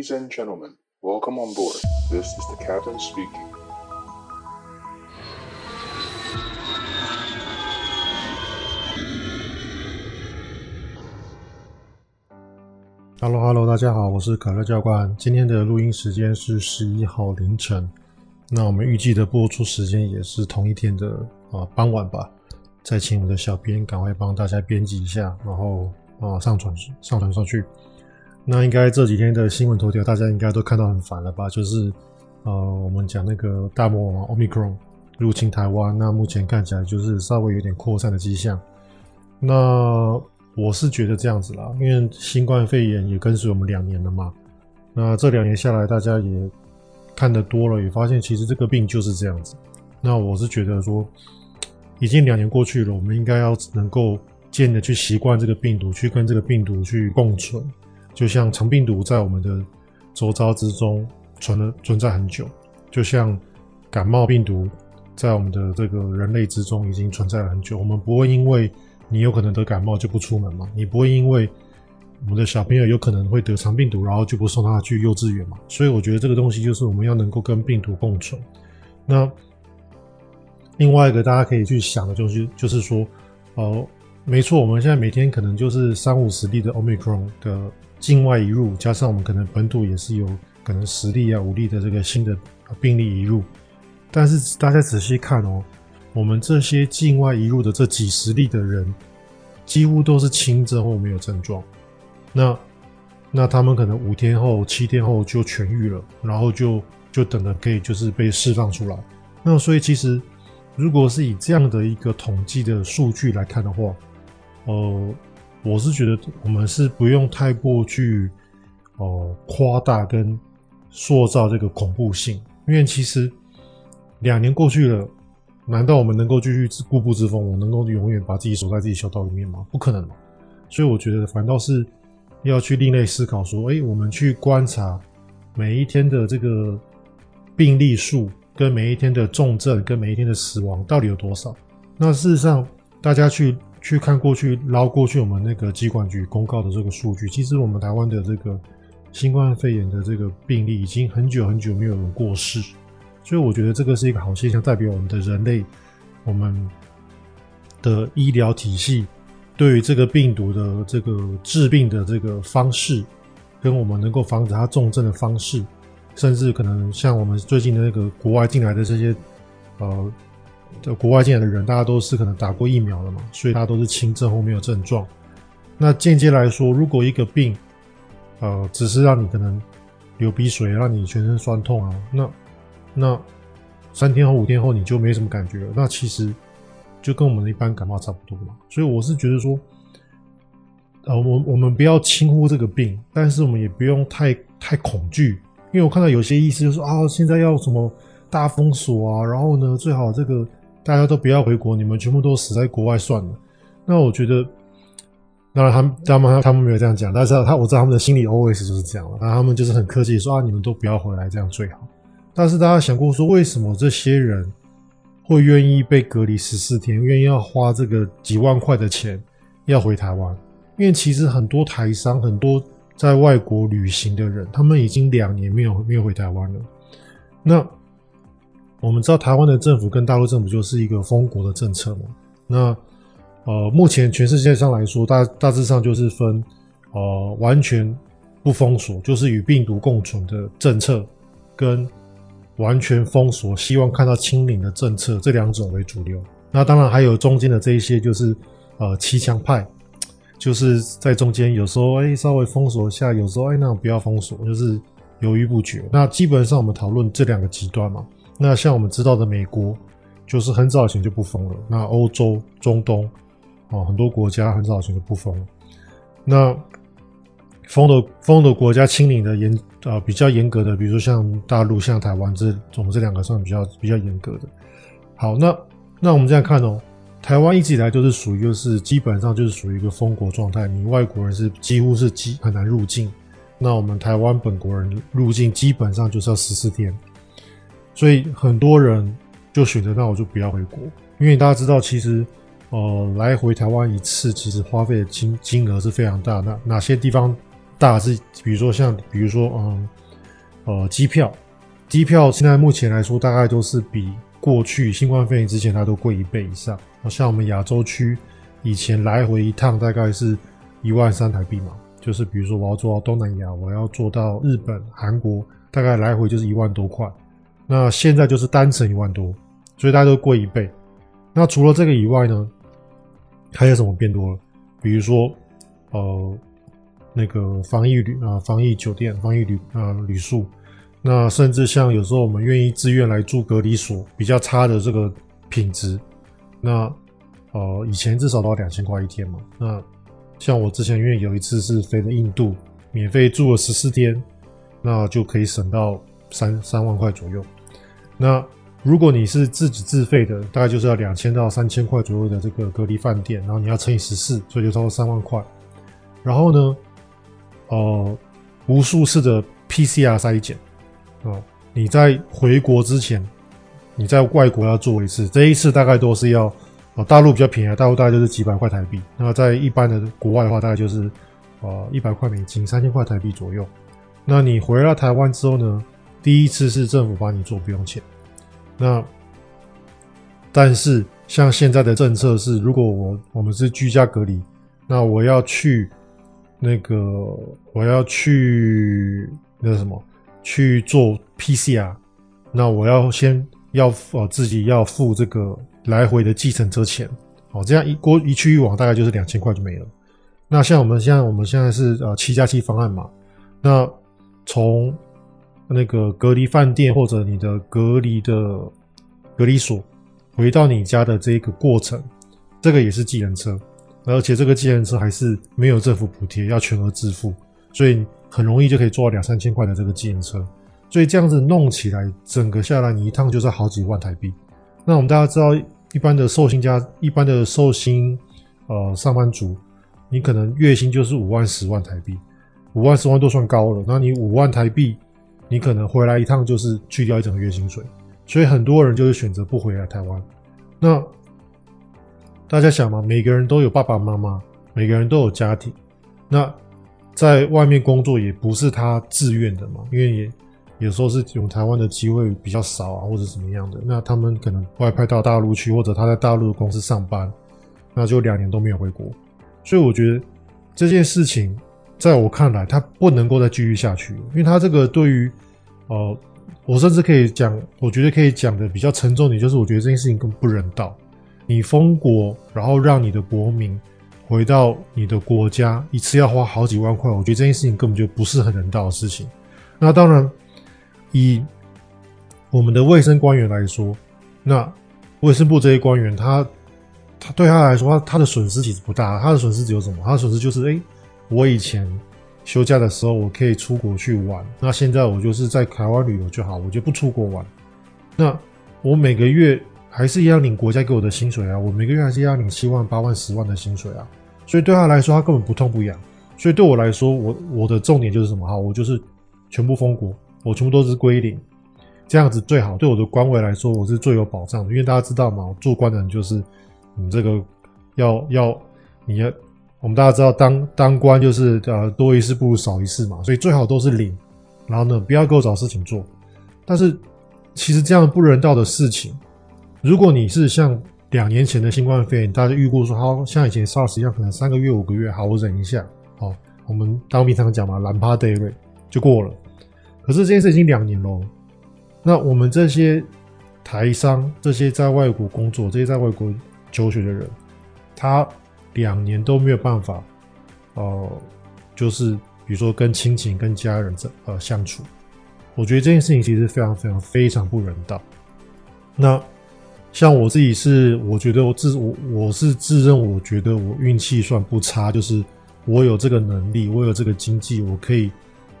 Ladies and gentlemen, welcome on board. This is the captain speaking. Hello，Hello，大家好，我是可乐教官。今天的录音时间是十一号凌晨，那我们预计的播出时间也是同一天的啊傍晚吧。再请我的小编赶快帮大家编辑一下，然后啊上传上传上去。那应该这几天的新闻头条，大家应该都看到很烦了吧？就是，呃，我们讲那个大魔王 Omicron 入侵台湾，那目前看起来就是稍微有点扩散的迹象。那我是觉得这样子啦，因为新冠肺炎也跟随我们两年了嘛。那这两年下来，大家也看得多了，也发现其实这个病就是这样子。那我是觉得说，已经两年过去了，我们应该要能够渐渐的去习惯这个病毒，去跟这个病毒去共存。就像肠病毒在我们的周遭之中存了存在很久，就像感冒病毒在我们的这个人类之中已经存在了很久。我们不会因为你有可能得感冒就不出门嘛？你不会因为我们的小朋友有可能会得肠病毒，然后就不送他去幼稚园嘛？所以我觉得这个东西就是我们要能够跟病毒共存。那另外一个大家可以去想的就是，就是说，哦，没错，我们现在每天可能就是三五十例的 Omicron 的。境外移入，加上我们可能本土也是有可能十例啊、五例的这个新的病例移入，但是大家仔细看哦，我们这些境外移入的这几十例的人，几乎都是轻症或没有症状，那那他们可能五天后、七天后就痊愈了，然后就就等着可以就是被释放出来。那所以其实如果是以这样的一个统计的数据来看的话，呃。我是觉得我们是不用太过去哦夸大跟塑造这个恐怖性，因为其实两年过去了，难道我们能够继续固步自封，我能够永远把自己锁在自己小岛里面吗？不可能！所以我觉得反倒是要去另类思考，说，哎，我们去观察每一天的这个病例数，跟每一天的重症，跟每一天的死亡到底有多少？那事实上，大家去。去看过去，捞过去我们那个机管局公告的这个数据，其实我们台湾的这个新冠肺炎的这个病例已经很久很久没有人过世，所以我觉得这个是一个好现象，代表我们的人类，我们的医疗体系对于这个病毒的这个治病的这个方式，跟我们能够防止它重症的方式，甚至可能像我们最近的那个国外进来的这些，呃。这国外进来的人，大家都是可能打过疫苗了嘛，所以大家都是轻症或没有症状。那间接来说，如果一个病，呃，只是让你可能流鼻水，让你全身酸痛啊，那那三天后、五天后你就没什么感觉了，那其实就跟我们的一般感冒差不多嘛。所以我是觉得说，呃，我我们不要轻忽这个病，但是我们也不用太太恐惧，因为我看到有些医师就说啊，现在要什么大封锁啊，然后呢，最好这个。大家都不要回国，你们全部都死在国外算了。那我觉得，当然他们他们他们没有这样讲，但是他我知道他们的心里 always 就是这样了。那他们就是很客气说啊，你们都不要回来，这样最好。但是大家想过说，为什么这些人会愿意被隔离十四天，愿意要花这个几万块的钱要回台湾？因为其实很多台商，很多在外国旅行的人，他们已经两年没有没有回台湾了。那我们知道台湾的政府跟大陆政府就是一个封国的政策嘛。那呃，目前全世界上来说，大大致上就是分呃完全不封锁，就是与病毒共存的政策，跟完全封锁，希望看到清零的政策，这两种为主流。那当然还有中间的这一些，就是呃骑墙派，就是在中间有时候哎稍微封锁一下，有时候哎那不要封锁，就是犹豫不决。那基本上我们讨论这两个极端嘛。那像我们知道的，美国就是很早以前就不封了。那欧洲、中东啊，很多国家很早以前就不封了。那封的封的国家清零的严啊、呃、比较严格的，比如说像大陆、像台湾这我们这两个算比较比较严格的。好，那那我们这样看哦，台湾一直以来就是属于就是基本上就是属于一个封国状态，你外国人是几乎是基很难入境。那我们台湾本国人入境基本上就是要十四天。所以很多人就选择，那我就不要回国，因为大家知道，其实，呃，来回台湾一次，其实花费的金金额是非常大。那哪些地方大是，比如说像，比如说，嗯，呃，机票，机票现在目前来说，大概都是比过去新冠肺炎之前它都贵一倍以上。像我们亚洲区以前来回一趟大概是一万三台币嘛，就是比如说我要坐到东南亚，我要坐到日本、韩国，大概来回就是一万多块。那现在就是单程一万多，所以大家都贵一倍。那除了这个以外呢，还有什么变多了？比如说，呃。那个防疫旅啊，防疫酒店、防疫旅啊旅宿，那甚至像有时候我们愿意自愿来住隔离所，比较差的这个品质，那呃以前至少都要两千块一天嘛。那像我之前因为有一次是飞的印度，免费住了十四天，那就可以省到三三万块左右。那如果你是自己自费的，大概就是要两千到三千块左右的这个隔离饭店，然后你要乘以十四，所以就超过三万块。然后呢，呃，无数次的 PCR 筛检啊，你在回国之前，你在外国要做一次，这一次大概都是要，啊，大陆比较便宜，大陆大概就是几百块台币。那在一般的国外的话，大概就是呃一百块美金，三千块台币左右。那你回到台湾之后呢，第一次是政府帮你做，不用钱。那但是像现在的政策是，如果我我们是居家隔离，那我要去。那个我要去那什么去做 PCR，那我要先要呃自己要付这个来回的计程车钱，哦，这样一过一去一往大概就是两千块就没了。那像我们现在我们现在是呃七加七方案嘛，那从那个隔离饭店或者你的隔离的隔离所回到你家的这个过程，这个也是计程车。而且这个计程车还是没有政府补贴，要全额支付，所以很容易就可以做到两三千块的这个计程车。所以这样子弄起来，整个下来你一趟就是好几万台币。那我们大家知道，一般的寿星家，一般的寿星呃上班族，你可能月薪就是五万、十万台币，五万、十万都算高了。那你五万台币，你可能回来一趟就是去掉一整个月薪水。所以很多人就是选择不回来台湾。那大家想嘛，每个人都有爸爸妈妈，每个人都有家庭，那在外面工作也不是他自愿的嘛，因为也有时候是用台湾的机会比较少啊，或者怎么样的，那他们可能外派到大陆去，或者他在大陆的公司上班，那就两年都没有回国，所以我觉得这件事情在我看来，他不能够再继续下去，因为他这个对于呃，我甚至可以讲，我觉得可以讲的比较沉重点，就是我觉得这件事情更不人道。你封国，然后让你的国民回到你的国家，一次要花好几万块，我觉得这件事情根本就不是很人道的事情。那当然，以我们的卫生官员来说，那卫生部这些官员，他他对他来说，他他的损失其实不大，他的损失只有什么？他的损失就是，哎，我以前休假的时候我可以出国去玩，那现在我就是在台湾旅游就好，我就不出国玩。那我每个月。还是一样领国家给我的薪水啊，我每个月还是要领七万、八万、十万的薪水啊，所以对他来说，他根本不痛不痒。所以对我来说，我我的重点就是什么哈，我就是全部封国，我全部都是归零，这样子最好。对我的官位来说，我是最有保障的，因为大家知道嘛，做官的人就是你这个要要你要，我们大家知道当当官就是呃多一事不如少一事嘛，所以最好都是零，然后呢不要给我找事情做。但是其实这样不人道的事情。如果你是像两年前的新冠肺炎，大家预估说，好像以前 SARS 一样，可能三个月、五个月，好，我忍一下，好，我们当兵常讲嘛，懒趴 day 瑞就过了。可是这件事已经两年喽，那我们这些台商，这些在外国工作、这些在外国求学的人，他两年都没有办法，呃，就是比如说跟亲情、跟家人这呃相处，我觉得这件事情其实非常非常非常不人道。那。像我自己是，我觉得我自我我是自认，我觉得我运气算不差，就是我有这个能力，我有这个经济，我可以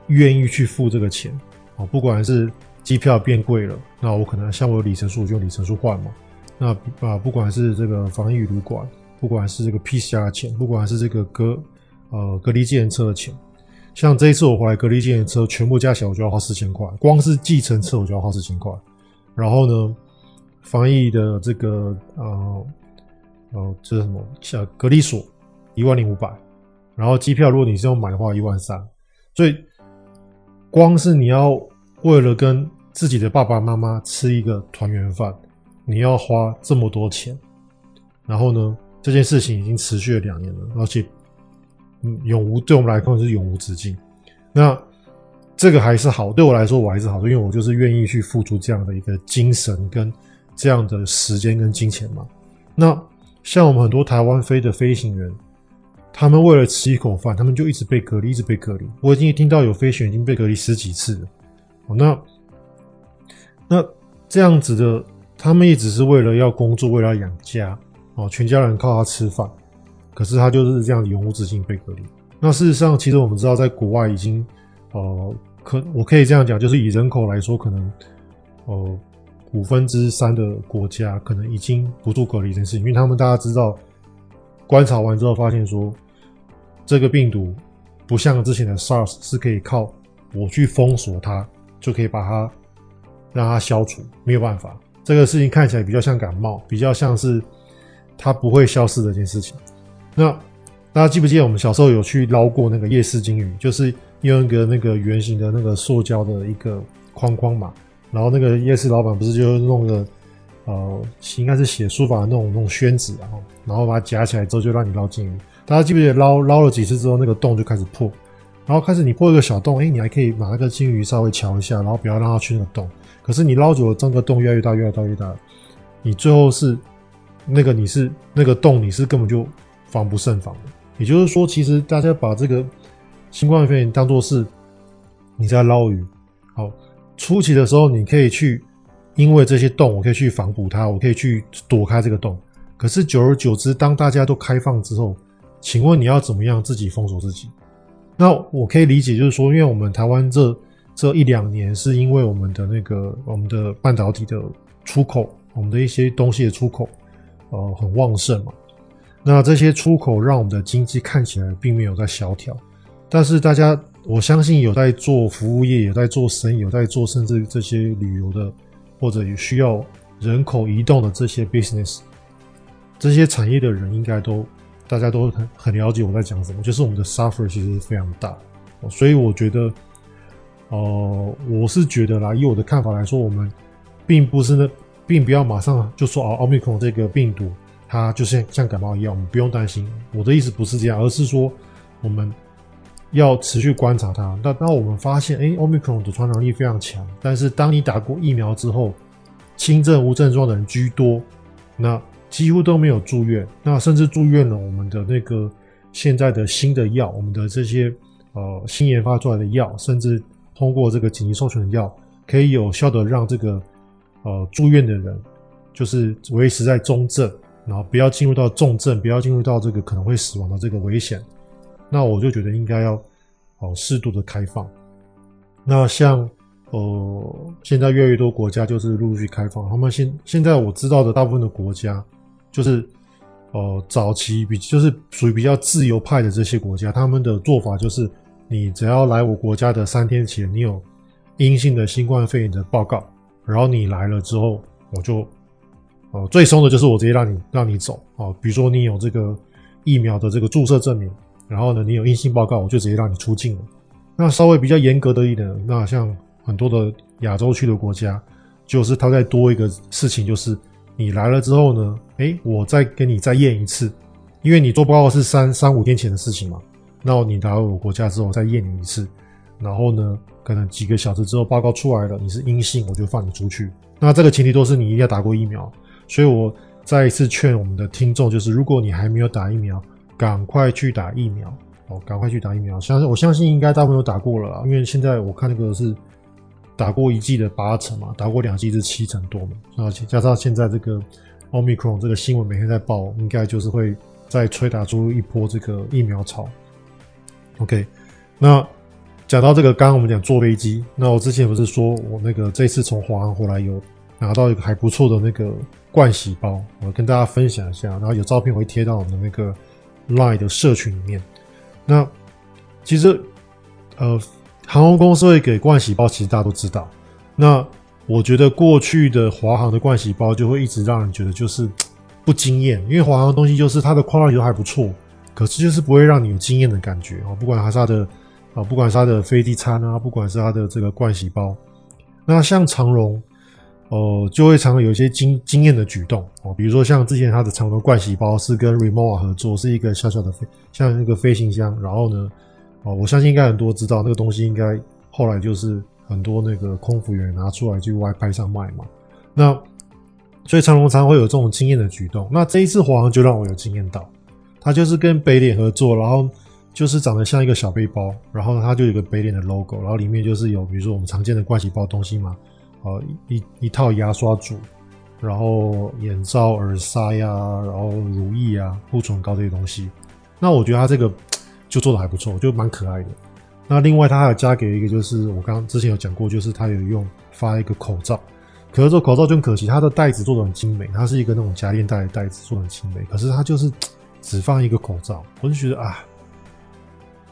愿意去付这个钱啊。不管是机票变贵了，那我可能像我有里程数，我就用里程数换嘛。那啊，不管是这个防疫旅馆，不管是这个 PCR 钱，不管是这个隔呃隔离计程车的钱，像这一次我回来隔离计程车全部加起来，我就要花四千块，光是计程车我就要花四千块，然后呢，防疫的这个呃呃，这是什么？像隔离所一万零五百，然后机票如果你是要买的话一万三，所以光是你要为了跟自己的爸爸妈妈吃一个团圆饭，你要花这么多钱，然后呢，这件事情已经持续了两年了，而且嗯，永无对我们来说是永无止境。那这个还是好，对我来说我还是好，因为我就是愿意去付出这样的一个精神跟这样的时间跟金钱嘛。那像我们很多台湾飞的飞行员，他们为了吃一口饭，他们就一直被隔离，一直被隔离。我已经听到有飞行员已经被隔离十几次了。那那这样子的，他们也只是为了要工作，为了要养家哦，全家人靠他吃饭，可是他就是这样永无止境被隔离。那事实上，其实我们知道，在国外已经，呃，可我可以这样讲，就是以人口来说，可能，呃，五分之三的国家可能已经不做隔离这件事情，因为他们大家知道，观察完之后发现说，这个病毒不像之前的 SARS 是可以靠我去封锁它就可以把它。让它消除，没有办法。这个事情看起来比较像感冒，比较像是它不会消失的一件事情。那大家记不记得我们小时候有去捞过那个夜市金鱼？就是用一个那个圆形的那个塑胶的一个框框嘛，然后那个夜市老板不是就弄个呃，应该是写书法的那种那种宣纸，然后然后把它夹起来之后就让你捞金鱼。大家记不记得捞捞了几次之后，那个洞就开始破，然后开始你破一个小洞，哎，你还可以把那个金鱼稍微瞧一下，然后不要让它去那个洞。可是你捞久了，这个洞越来越大，越来越大，越大，你最后是那个你是那个洞，你是根本就防不胜防的。也就是说，其实大家把这个新冠肺炎当做是你在捞鱼。好，初期的时候你可以去，因为这些洞，我可以去防捕它，我可以去躲开这个洞。可是久而久之，当大家都开放之后，请问你要怎么样自己封锁自己？那我可以理解，就是说，因为我们台湾这。这一两年是因为我们的那个我们的半导体的出口，我们的一些东西的出口，呃，很旺盛嘛。那这些出口让我们的经济看起来并没有在萧条，但是大家我相信有在做服务业，有在做生意，有在做甚至这些旅游的，或者有需要人口移动的这些 business，这些产业的人应该都大家都很很了解我在讲什么，就是我们的 suffer 其实非常大，所以我觉得。呃，我是觉得啦，以我的看法来说，我们并不是那，并不要马上就说啊，奥密克戎这个病毒它就像像感冒一样，我们不用担心。我的意思不是这样，而是说我们要持续观察它。那当我们发现，哎，奥密克戎的传染力非常强，但是当你打过疫苗之后，轻症无症状的人居多，那几乎都没有住院，那甚至住院了，我们的那个现在的新的药，我们的这些呃新研发出来的药，甚至通过这个紧急授权的药，可以有效的让这个呃住院的人，就是维持在中症，然后不要进入到重症，不要进入到这个可能会死亡的这个危险。那我就觉得应该要哦适度的开放。那像呃现在越来越多国家就是陆续开放，他们现现在我知道的大部分的国家，就是呃早期比就是属于比较自由派的这些国家，他们的做法就是。你只要来我国家的三天前，你有阴性的新冠肺炎的报告，然后你来了之后，我就，哦，最松的就是我直接让你让你走哦。比如说你有这个疫苗的这个注射证明，然后呢，你有阴性报告，我就直接让你出境了。那稍微比较严格的一点，那像很多的亚洲区的国家，就是它再多一个事情，就是你来了之后呢，诶，我再给你再验一次，因为你做报告是三三五天前的事情嘛。那你来我国家之后再验你一次，然后呢，可能几个小时之后报告出来了，你是阴性，我就放你出去。那这个前提都是你一定要打过疫苗。所以我再一次劝我们的听众，就是如果你还没有打疫苗，赶快去打疫苗哦，赶快去打疫苗。相信我相信应该大部分都打过了，因为现在我看那个是打过一剂的八成嘛，打过两剂是七成多嘛。而且加上现在这个 Omicron 这个新闻每天在报，应该就是会再吹打出一波这个疫苗潮。OK，那讲到这个，刚刚我们讲坐飞机，那我之前不是说我那个这次从华航回来有拿到一个还不错的那个盥洗包，我跟大家分享一下，然后有照片会贴到我们的那个 Line 的社群里面。那其实呃，航空公司会给盥洗包，其实大家都知道。那我觉得过去的华航的盥洗包就会一直让人觉得就是不惊艳，因为华航的东西就是它的 quality 都还不错。可是就是不会让你有惊艳的感觉哦，不管它是它的啊，不管是他的飞机餐啊，不管是他的这个盥洗包，那像长荣，呃，就会常常有一些惊惊艳的举动哦，比如说像之前他的长荣盥洗包是跟 Rimowa 合作，是一个小小的飞，像那个飞行箱，然后呢，哦，我相信应该很多知道那个东西，应该后来就是很多那个空服员拿出来去外拍上卖嘛，那所以长荣常会有这种惊艳的举动，那这一次华航就让我有惊艳到，他就是跟北脸合作，然后。就是长得像一个小背包，然后呢，它就有个北脸的 logo，然后里面就是有比如说我们常见的盥洗包东西嘛，呃，一一套牙刷组，然后眼罩、耳塞呀，然后如意啊、护唇膏这些东西。那我觉得它这个就做的还不错，就蛮可爱的。那另外它还有加给一个，就是我刚刚之前有讲过，就是它有用发一个口罩，可是这口罩就很可惜，它的袋子做的很精美，它是一个那种夹链袋的袋子做的很精美，可是它就是只放一个口罩，我就觉得啊。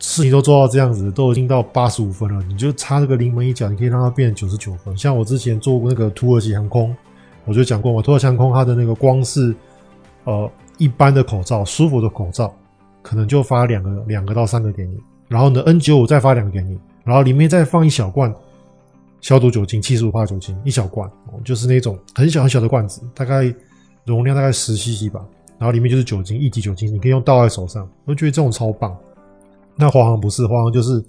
事情都做到这样子，都已经到八十五分了，你就差这个临门一脚，你可以让它变成九十九分。像我之前做过那个土耳其航空，我就讲过嘛，土耳其航空它的那个光是呃一般的口罩，舒服的口罩，可能就发两个两个到三个给你，然后呢 N 九五再发两个给你，然后里面再放一小罐消毒酒精，七十五帕酒精一小罐，就是那种很小很小的罐子，大概容量大概十 CC 吧，然后里面就是酒精，一级酒精，你可以用倒在手上，我觉得这种超棒。那华航不是，华航就是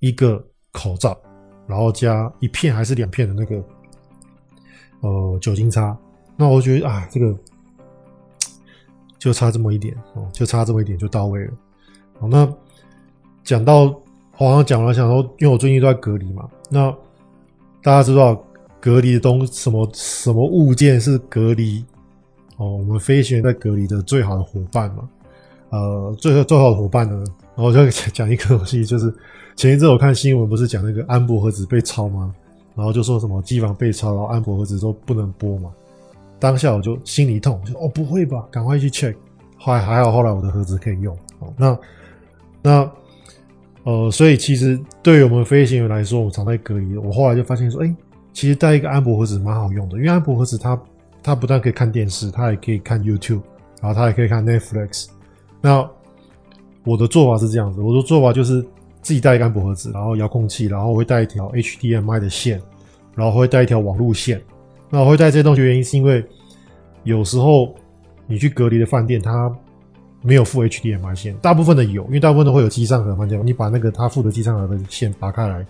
一个口罩，然后加一片还是两片的那个呃酒精擦。那我觉得啊，这个就差这么一点哦，就差这么一点就到位了。好，那讲到华航讲了，想说，因为我最近都在隔离嘛，那大家知道隔离的东什么什么物件是隔离哦？我们飞行员在隔离的最好的伙伴嘛，呃，最最好的伙伴呢？我就 讲一个东西，就是前一阵我看新闻，不是讲那个安博盒子被抄吗？然后就说什么机房被抄，然后安博盒子都不能播嘛。当下我就心里痛，就哦不会吧，赶快去 check。后来还好，后来我的盒子可以用。哦，那那呃，所以其实对于我们飞行员来说，我常在隔离。我后来就发现说，哎，其实带一个安博盒子蛮好用的，因为安博盒子它它不但可以看电视，它也可以看 YouTube，然后它也可以看 Netflix。那我的做法是这样子，我的做法就是自己带一个安博盒子，然后遥控器，然后会带一条 HDMI 的线，然后会带一条网路线。那我会带这些东西原因是因为有时候你去隔离的饭店，它没有附 HDMI 线，大部分的有，因为大部分都会有机上盒饭店，你把那个它附的机上盒的线拔开来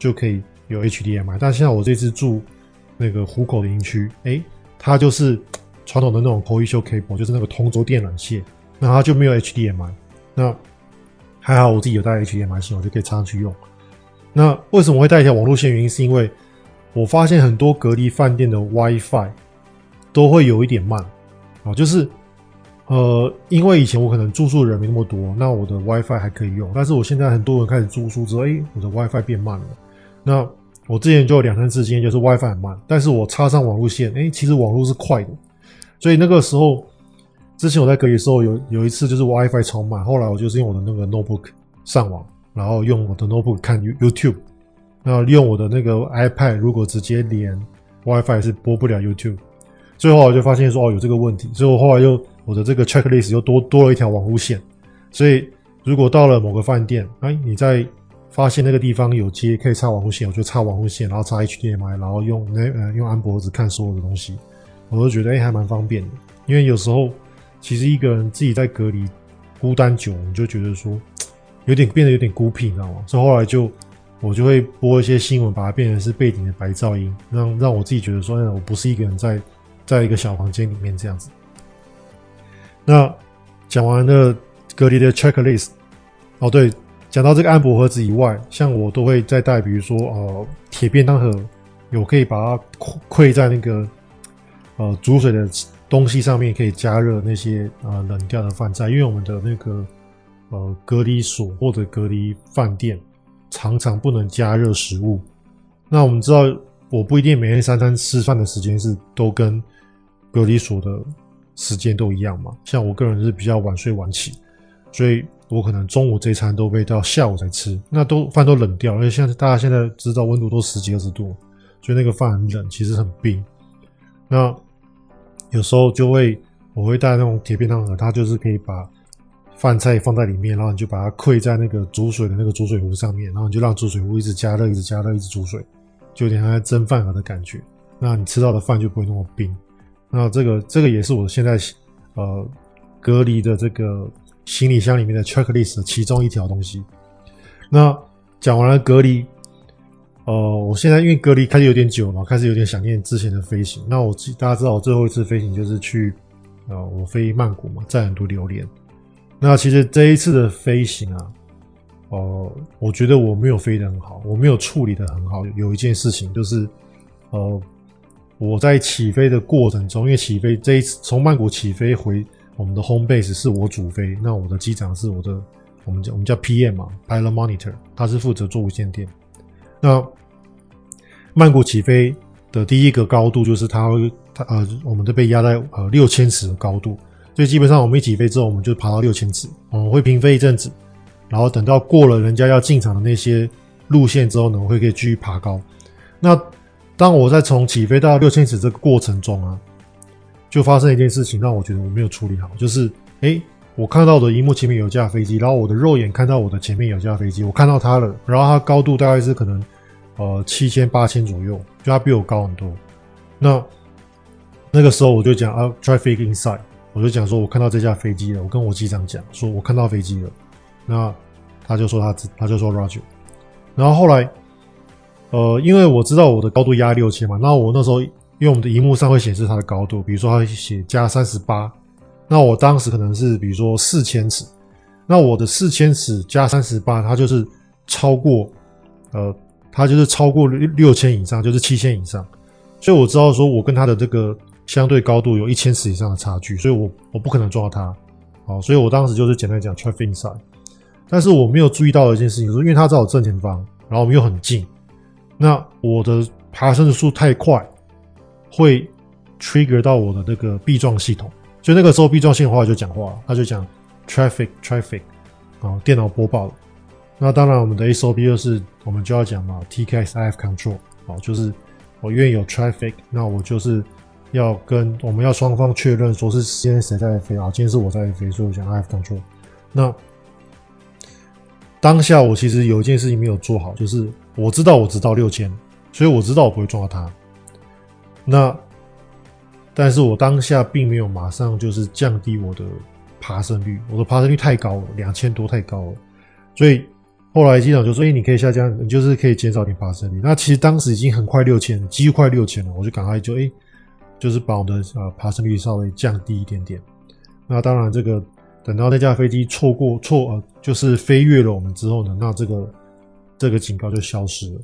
就可以有 HDMI。但现在我这次住那个虎口的营区，诶，它就是传统的那种 Koisho cable，就是那个同轴电缆线，那它就没有 HDMI。那还好，我自己有带 HDMI 线，我就可以插上去用。那为什么会带一条网络线？原因是因为我发现很多隔离饭店的 WiFi 都会有一点慢啊，就是呃，因为以前我可能住宿人没那么多，那我的 WiFi 还可以用。但是我现在很多人开始住宿之后，哎、我的 WiFi 变慢了。那我之前就有两三次经验，就是 WiFi 很慢，但是我插上网路线，哎、其实网路是快的。所以那个时候。之前我在隔离的时候，有有一次就是 WiFi 超慢，后来我就是用我的那个 notebook 上网，然后用我的 notebook 看 YouTube，然后用我的那个 iPad 如果直接连 WiFi 是播不了 YouTube，最后我就发现说哦有这个问题，所以我后来又我的这个 checklist 又多多了一条网路线，所以如果到了某个饭店，哎你在发现那个地方有接可以插网路线，我就插网路线，然后插 HDMI，然后用那呃用安博子看所有的东西，我都觉得哎还蛮方便的，因为有时候。其实一个人自己在隔离孤单久，你就觉得说有点变得有点孤僻，你知道吗？所以后来就我就会播一些新闻，把它变成是背景的白噪音，让让我自己觉得说，我不是一个人在在一个小房间里面这样子。那讲完了隔离的 checklist，哦对，讲到这个安博盒子以外，像我都会再带，比如说呃铁便当盒，有可以把它馈在那个呃煮水的。东西上面可以加热那些呃冷掉的饭菜，因为我们的那个呃隔离所或者隔离饭店常常不能加热食物。那我们知道，我不一定每天三餐吃饭的时间是都跟隔离所的时间都一样嘛。像我个人是比较晚睡晚起，所以我可能中午这餐都会到下午才吃，那都饭都冷掉，而且现在大家现在知道温度都十几二十度，所以那个饭很冷，其实很冰。那有时候就会，我会带那种铁便当盒，它就是可以把饭菜放在里面，然后你就把它溃在那个煮水的那个煮水壶上面，然后你就让煮水壶一直加热，一直加热，一直煮水，就有点像在蒸饭盒的感觉。那你吃到的饭就不会那么冰。那这个这个也是我现在呃隔离的这个行李箱里面的 checklist 的其中一条东西。那讲完了隔离，呃，我现在因为隔离开始有点久了，开始有点想念之前的飞行。那我大家知道我最后一次飞行就是去呃我飞曼谷嘛，载很多榴莲。那其实这一次的飞行啊，呃，我觉得我没有飞得很好，我没有处理得很好。有一件事情就是，呃，我在起飞的过程中，因为起飞这一次从曼谷起飞回我们的 home base 是我主飞，那我的机长是我的，我们叫我们叫 PM 嘛，Pilot Monitor，他是负责做无线电。那曼谷起飞的第一个高度就是它会，它呃，我们都被压在呃六千尺的高度。所以基本上我们一起飞之后，我们就爬到六千尺，我们会平飞一阵子，然后等到过了人家要进场的那些路线之后呢，我会可以继续爬高。那当我在从起飞到六千尺这个过程中啊，就发生一件事情，让我觉得我没有处理好，就是哎，我看到的荧幕前面有架飞机，然后我的肉眼看到我的前面有架飞机，我看到它了，然后它高度大概是可能呃七千八千左右，就它比我高很多。那那个时候我就讲啊，traffic inside。我就讲说，我看到这架飞机了。我跟我机长讲说，我看到飞机了。那他就说他他就说 Roger。然后后来，呃，因为我知道我的高度压六千嘛，那我那时候因为我们的荧幕上会显示它的高度，比如说它写加三十八，那我当时可能是比如说四千尺，那我的四千尺加三十八，它就是超过，呃，它就是超过六六千以上，就是七千以上，所以我知道说我跟他的这个。相对高度有一千尺以上的差距，所以我我不可能撞到它，好，所以我当时就是简单讲 traffic inside，但是我没有注意到的一件事情，就是因为它在我正前方，然后我们又很近，那我的爬升的速度太快，会 trigger 到我的那个避撞系统，所以那个时候避撞系统话就讲话，他就讲 traffic traffic，啊，电脑播报了，那当然我们的 SOP 就是我们就要讲嘛，TKS IF control，好，就是我愿意有 traffic，那我就是。要跟我们要双方确认，说是今天谁在飞啊？今天是我在飞，所以我想 IF control。那当下我其实有一件事情没有做好，就是我知道我只到六千，所以我知道我不会撞到它。那但是我当下并没有马上就是降低我的爬升率，我的爬升率太高了，两千多太高了。所以后来机长就说：“哎，你可以下降，你就是可以减少点爬升率。”那其实当时已经很快六千，几乎快六千了，我就赶快就哎。就是把我的呃爬升率稍微降低一点点。那当然，这个等到那架飞机错过错呃，就是飞越了我们之后呢，那这个这个警告就消失了。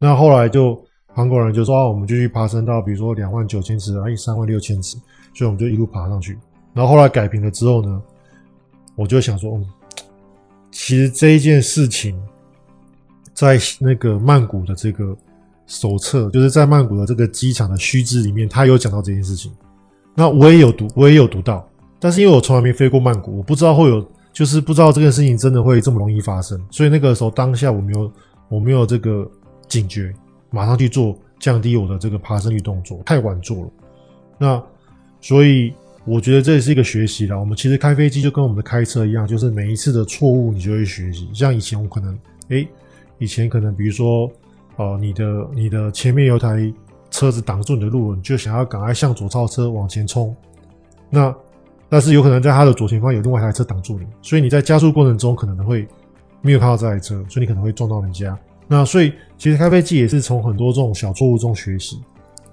那后来就韩国人就说啊，我们就去爬升到比如说两万九千尺，哎，三万六千尺，所以我们就一路爬上去。然后后来改平了之后呢，我就想说，嗯，其实这一件事情在那个曼谷的这个。手册就是在曼谷的这个机场的须知里面，他有讲到这件事情。那我也有读，我也有读到，但是因为我从来没飞过曼谷，我不知道会有，就是不知道这件事情真的会这么容易发生。所以那个时候当下我没有，我没有这个警觉，马上去做降低我的这个爬升率动作，太晚做了。那所以我觉得这也是一个学习啦。我们其实开飞机就跟我们的开车一样，就是每一次的错误你就会学习。像以前我可能，诶，以前可能比如说。呃，你的你的前面有台车子挡住你的路，你就想要赶快向左超车往前冲。那但是有可能在它的左前方有另外一台车挡住你，所以你在加速过程中可能会没有看到这台车，所以你可能会撞到人家。那所以其实开飞机也是从很多这种小错误中学习。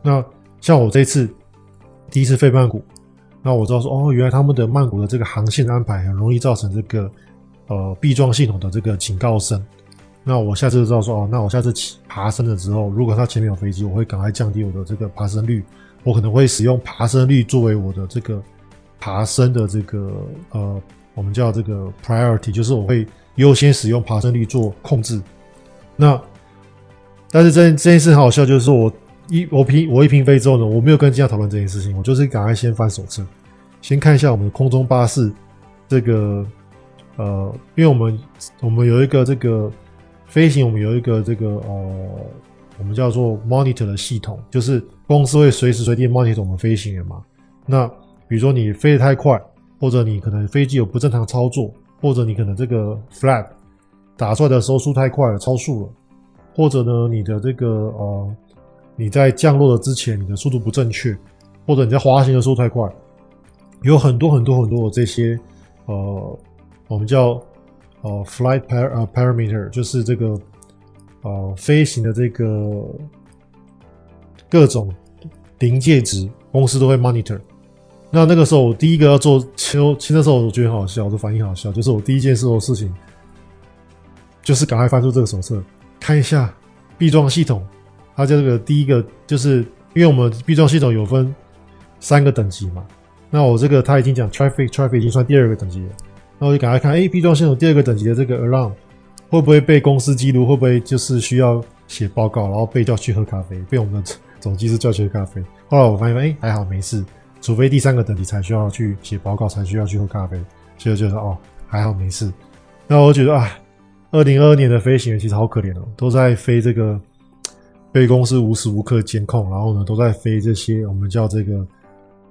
那像我这次第一次飞曼谷，那我知道说哦，原来他们的曼谷的这个航线安排很容易造成这个呃避撞系统的这个警告声。那我下次就知道说哦，那我下次起爬升的时候，如果它前面有飞机，我会赶快降低我的这个爬升率。我可能会使用爬升率作为我的这个爬升的这个呃，我们叫这个 priority，就是我会优先使用爬升率做控制。那但是这这件事很好笑，就是我一我平我一平飞之后呢，我没有跟机长讨论这件事情，我就是赶快先翻手册，先看一下我们的空中巴士这个呃，因为我们我们有一个这个。飞行我们有一个这个呃，我们叫做 monitor 的系统，就是公司会随时随地 monitor 我们飞行员嘛。那比如说你飞得太快，或者你可能飞机有不正常操作，或者你可能这个 flap 打出来的时候速太快了，超速了，或者呢你的这个呃你在降落的之前你的速度不正确，或者你在滑行的速度太快，有很多很多很多的这些呃我们叫呃 flight par 呃 parameter，就是这个呃飞行的这个各种临界值，公司都会 monitor。那那个时候，我第一个要做，其实其实那时候我觉得很好笑，我的反应很好笑，就是我第一件事的事情，就是赶快翻出这个手册，看一下避撞系统。它这个第一个就是因为我们避撞系统有分三个等级嘛，那我这个他已经讲 traffic traffic 已经算第二个等级了，那我就赶快看，哎，避撞系统第二个等级的这个 alarm 会不会被公司记录？会不会就是需要写报告，然后被叫去喝咖啡，被我们的总机师叫去喝咖啡？后来我发现，哎，还好没事。除非第三个等级才需要去写报告，才需要去喝咖啡，所以就是哦，还好没事。那我觉得啊，二零二二年的飞行员其实好可怜哦，都在飞这个被公司无时无刻监控，然后呢都在飞这些我们叫这个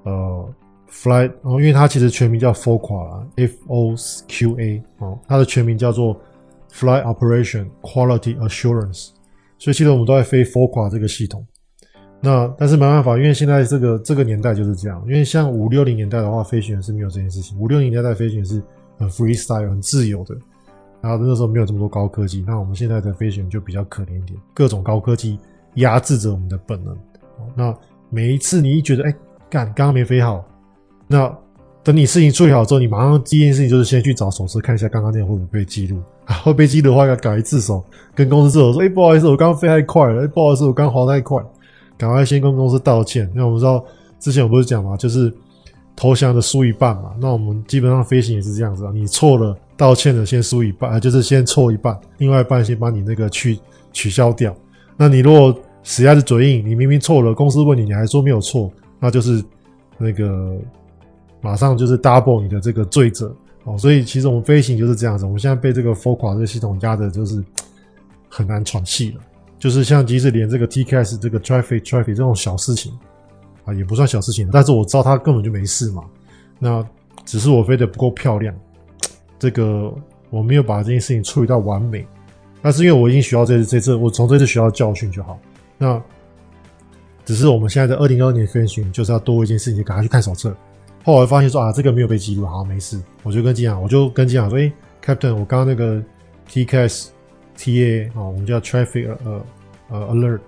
呃 flight，哦，因为它其实全名叫 FOQA F O Q A 哦，它的全名叫做 Flight Operation Quality Assurance，所以其实我们都在飞 FOQA 这个系统。那但是没办法，因为现在这个这个年代就是这样。因为像五六零年代的话，飞行员是没有这件事情。五六零年代飞行员是很 freestyle、很自由的。然后那时候没有这么多高科技。那我们现在的飞行员就比较可怜一点，各种高科技压制着我们的本能。那每一次你一觉得哎，干刚刚没飞好，那等你事情处理好之后，你马上第一件事情就是先去找手册看一下刚刚那个会不会被记录。会被记录的话，要赶快自首，跟公司自首说：哎，不好意思，我刚刚飞太快了。哎，不好意思，我刚刚滑太快。赶快先跟公司道歉。那我们知道之前我不是讲嘛，就是投降的输一半嘛。那我们基本上飞行也是这样子啊，你错了，道歉的先输一半，就是先错一半，另外一半先把你那个去取消掉。那你如果死鸭子嘴硬，你明明错了，公司问你，你还说没有错，那就是那个马上就是 double 你的这个罪责哦。所以其实我们飞行就是这样子，我们现在被这个 FOQA 这个系统压的，就是很难喘气了。就是像即使连这个 TKS 这个 traffic traffic 这种小事情啊，也不算小事情，但是我知道它根本就没事嘛。那只是我飞得不够漂亮，这个我没有把这件事情处理到完美。但是因为我已经学到这这次，我从这次学到教训就好。那只是我们现在的二零二二年飞行就是要多一件事情，赶快去看手册。后来发现说啊，这个没有被记录，好没事，我就跟机长，我就跟机长说，诶、Captain，我刚刚那个 TKS TA 啊，我们叫 Traffic 呃呃 Alert，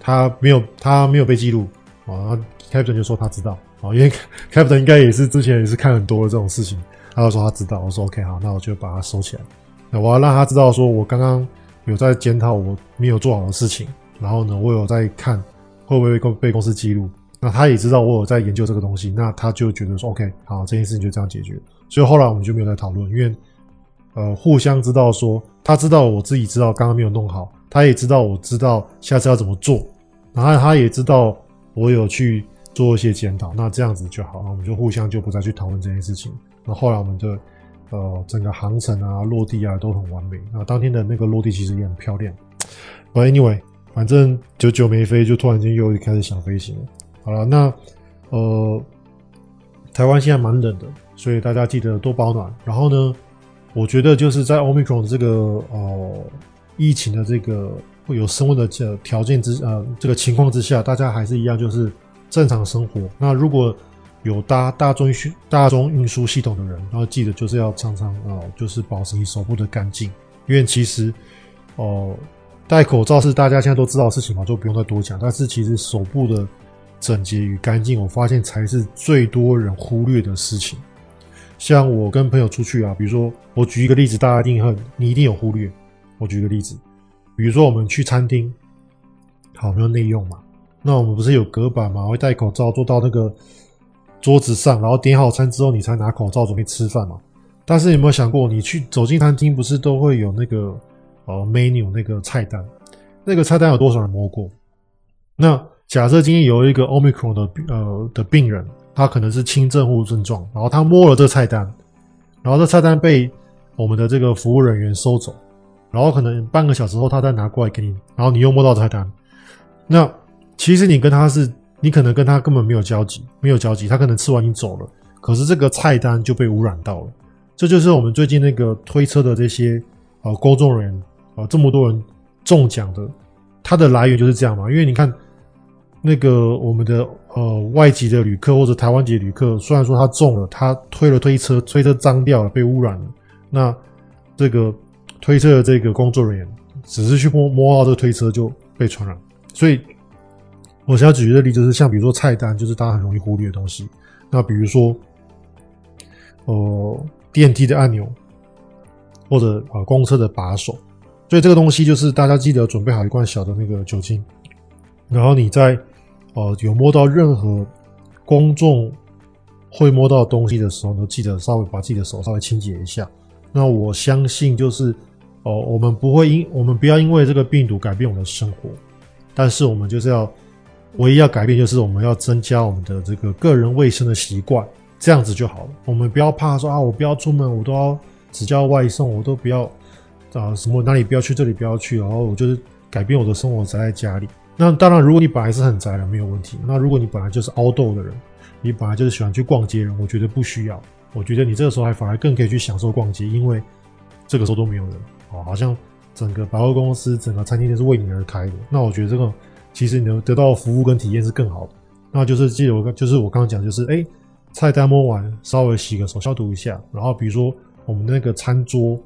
他没有他没有被记录啊。Captain 就说他知道啊，因为 Captain 应该也是之前也是看很多的这种事情，他就说他知道。我说 OK 好，那我就把它收起来。那我要让他知道，说我刚刚有在检讨我没有做好的事情，然后呢，我有在看会不会被被公司记录。那他也知道我有在研究这个东西，那他就觉得说 OK 好，这件事情就这样解决。所以后来我们就没有再讨论，因为。呃，互相知道说，他知道我自己知道刚刚没有弄好，他也知道我知道下次要怎么做，然后他也知道我有去做一些检讨，那这样子就好，那我们就互相就不再去讨论这件事情。那后来我们的呃整个航程啊、落地啊都很完美，那当天的那个落地其实也很漂亮。But anyway，反正久久没飞，就突然间又开始想飞行了。好了，那呃台湾现在蛮冷的，所以大家记得多保暖。然后呢，我觉得就是在 Omicron 这个呃疫情的这个会有升温的这条件之呃这个情况之下，大家还是一样就是正常生活。那如果有搭大众运大众运输系统的人，然后记得就是要常常呃就是保持你手部的干净，因为其实哦、呃、戴口罩是大家现在都知道的事情嘛，就不用再多讲。但是其实手部的整洁与干净，我发现才是最多人忽略的事情。像我跟朋友出去啊，比如说我举一个例子，大家一定很，你一定有忽略。我举个例子，比如说我们去餐厅，好，没有内用嘛，那我们不是有隔板嘛，会戴口罩坐到那个桌子上，然后点好餐之后，你才拿口罩准备吃饭嘛。但是有没有想过，你去走进餐厅，不是都会有那个呃 menu 那个菜单，那个菜单有多少人摸过？那假设今天有一个 Omicron 的呃的病人。他可能是轻症或症状，然后他摸了这个菜单，然后这菜单被我们的这个服务人员收走，然后可能半个小时后他再拿过来给你，然后你又摸到菜单，那其实你跟他是，你可能跟他根本没有交集，没有交集，他可能吃完你走了，可是这个菜单就被污染到了。这就是我们最近那个推车的这些呃工作人员啊，这么多人中奖的，它的来源就是这样嘛。因为你看那个我们的呃外籍的旅客或者台湾籍旅客，虽然说他中了，他推了推车，推车脏掉了，被污染了，那这个推车的这个工作人员只是去摸摸到这个推车就被传染，所以我想要举个例子，就是像比如说菜单，就是大家很容易忽略的东西。那比如说，呃。电梯的按钮，或者啊公车的把手，所以这个东西就是大家记得准备好一罐小的那个酒精，然后你在呃有摸到任何公众会摸到东西的时候呢，记得稍微把自己的手稍微清洁一下。那我相信就是哦、我们不会因我们不要因为这个病毒改变我们的生活，但是我们就是要唯一要改变就是我们要增加我们的这个个人卫生的习惯。这样子就好了，我们不要怕说啊，我不要出门，我都要只叫外送，我都不要啊什么哪里不要去，这里不要去，然后我就是改变我的生活，宅在家里。那当然，如果你本来是很宅的，没有问题。那如果你本来就是 outdoor 的人，你本来就是喜欢去逛街的人，我觉得不需要。我觉得你这个时候还反而更可以去享受逛街，因为这个时候都没有人啊，好像整个百货公司、整个餐厅都是为你而开的。那我觉得这个其实你能得到的服务跟体验是更好的。那就是记得我，就是我刚刚讲，就是哎。菜单摸完，稍微洗个手，消毒一下。然后，比如说我们那个餐桌，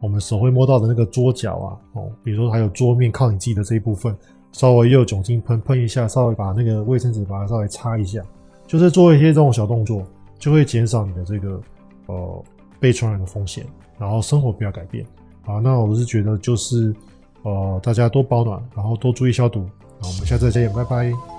我们手会摸到的那个桌角啊，哦，比如说还有桌面靠你自己的这一部分，稍微用酒精喷喷一下，稍微把那个卫生纸把它稍微擦一下，就是做一些这种小动作，就会减少你的这个呃被传染的风险。然后生活不要改变。好，那我是觉得就是呃大家多保暖，然后多注意消毒。好，我们下次再见，拜拜。